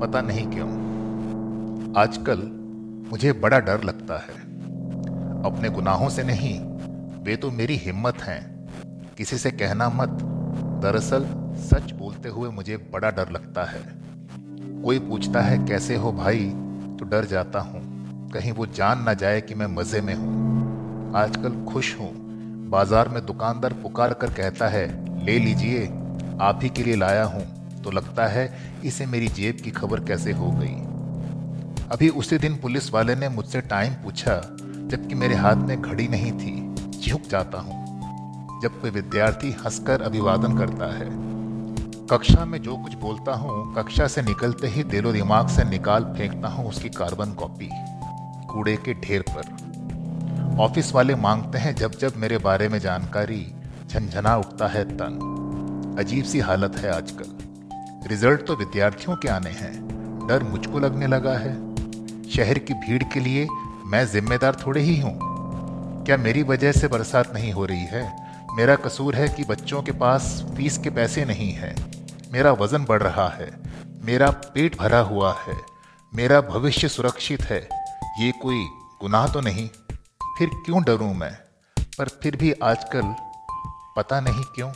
पता नहीं क्यों। आजकल मुझे बड़ा डर लगता है। अपने गुनाहों से नहीं, वे तो मेरी हिम्मत हैं। किसी से कहना मत। दरअसल सच बोलते हुए मुझे बड़ा डर लगता है। कोई पूछता है, कैसे हो भाई? तो डर जाता हूँ। कहीं वो जान ना जाए कि मैं मज़े में हूँ। आजकल खुश हूँ। बाज़ार में दुकानदार पुकार कर कहता है, ले लीजिए, आप ही के लिए लाया हूँ। तो लगता है, इसे मेरी जेब की खबर कैसे हो गई? अभी उसी दिन पुलिस वाले ने मुझसे टाइम पूछा, जबकि मेरे हाथ में घड़ी नहीं थी। झुक जाता हूँ, जब कोई विद्यार्थी हंसकर अभिवादन करता है। कक्षा में जो कुछ बोलता हूँ, कक्षा से निकलते ही दिलो दिमाग से निकाल फेंकता हूँ उसकी कार्बन कॉपी, कूड़े के ढेर पर। ऑफ़िस वाले मांगते हैं, जब जब मेरे बारे में जानकारी, झंझना उठता है तन। अजीब सी हालत है आजकल। रिज़ल्ट तो विद्यार्थियों के आने हैं। डर मुझको लगने लगा है। शहर की भीड़ के लिए मैं जिम्मेदार थोड़े ही हूँ। क्या मेरी वजह से बरसात नहीं हो रही है? मेरा कसूर है कि बच्चों के पास फ़ीस के पैसे नहीं हैं। मेरा वज़न बढ़ रहा है। मेरा पेट भरा हुआ है। मेरा भविष्य सुरक्षित है। ये कोई गुनाह तो नहीं। फिर क्यों डरूं मैं? पर फिर भी आजकल पता नहीं क्यों।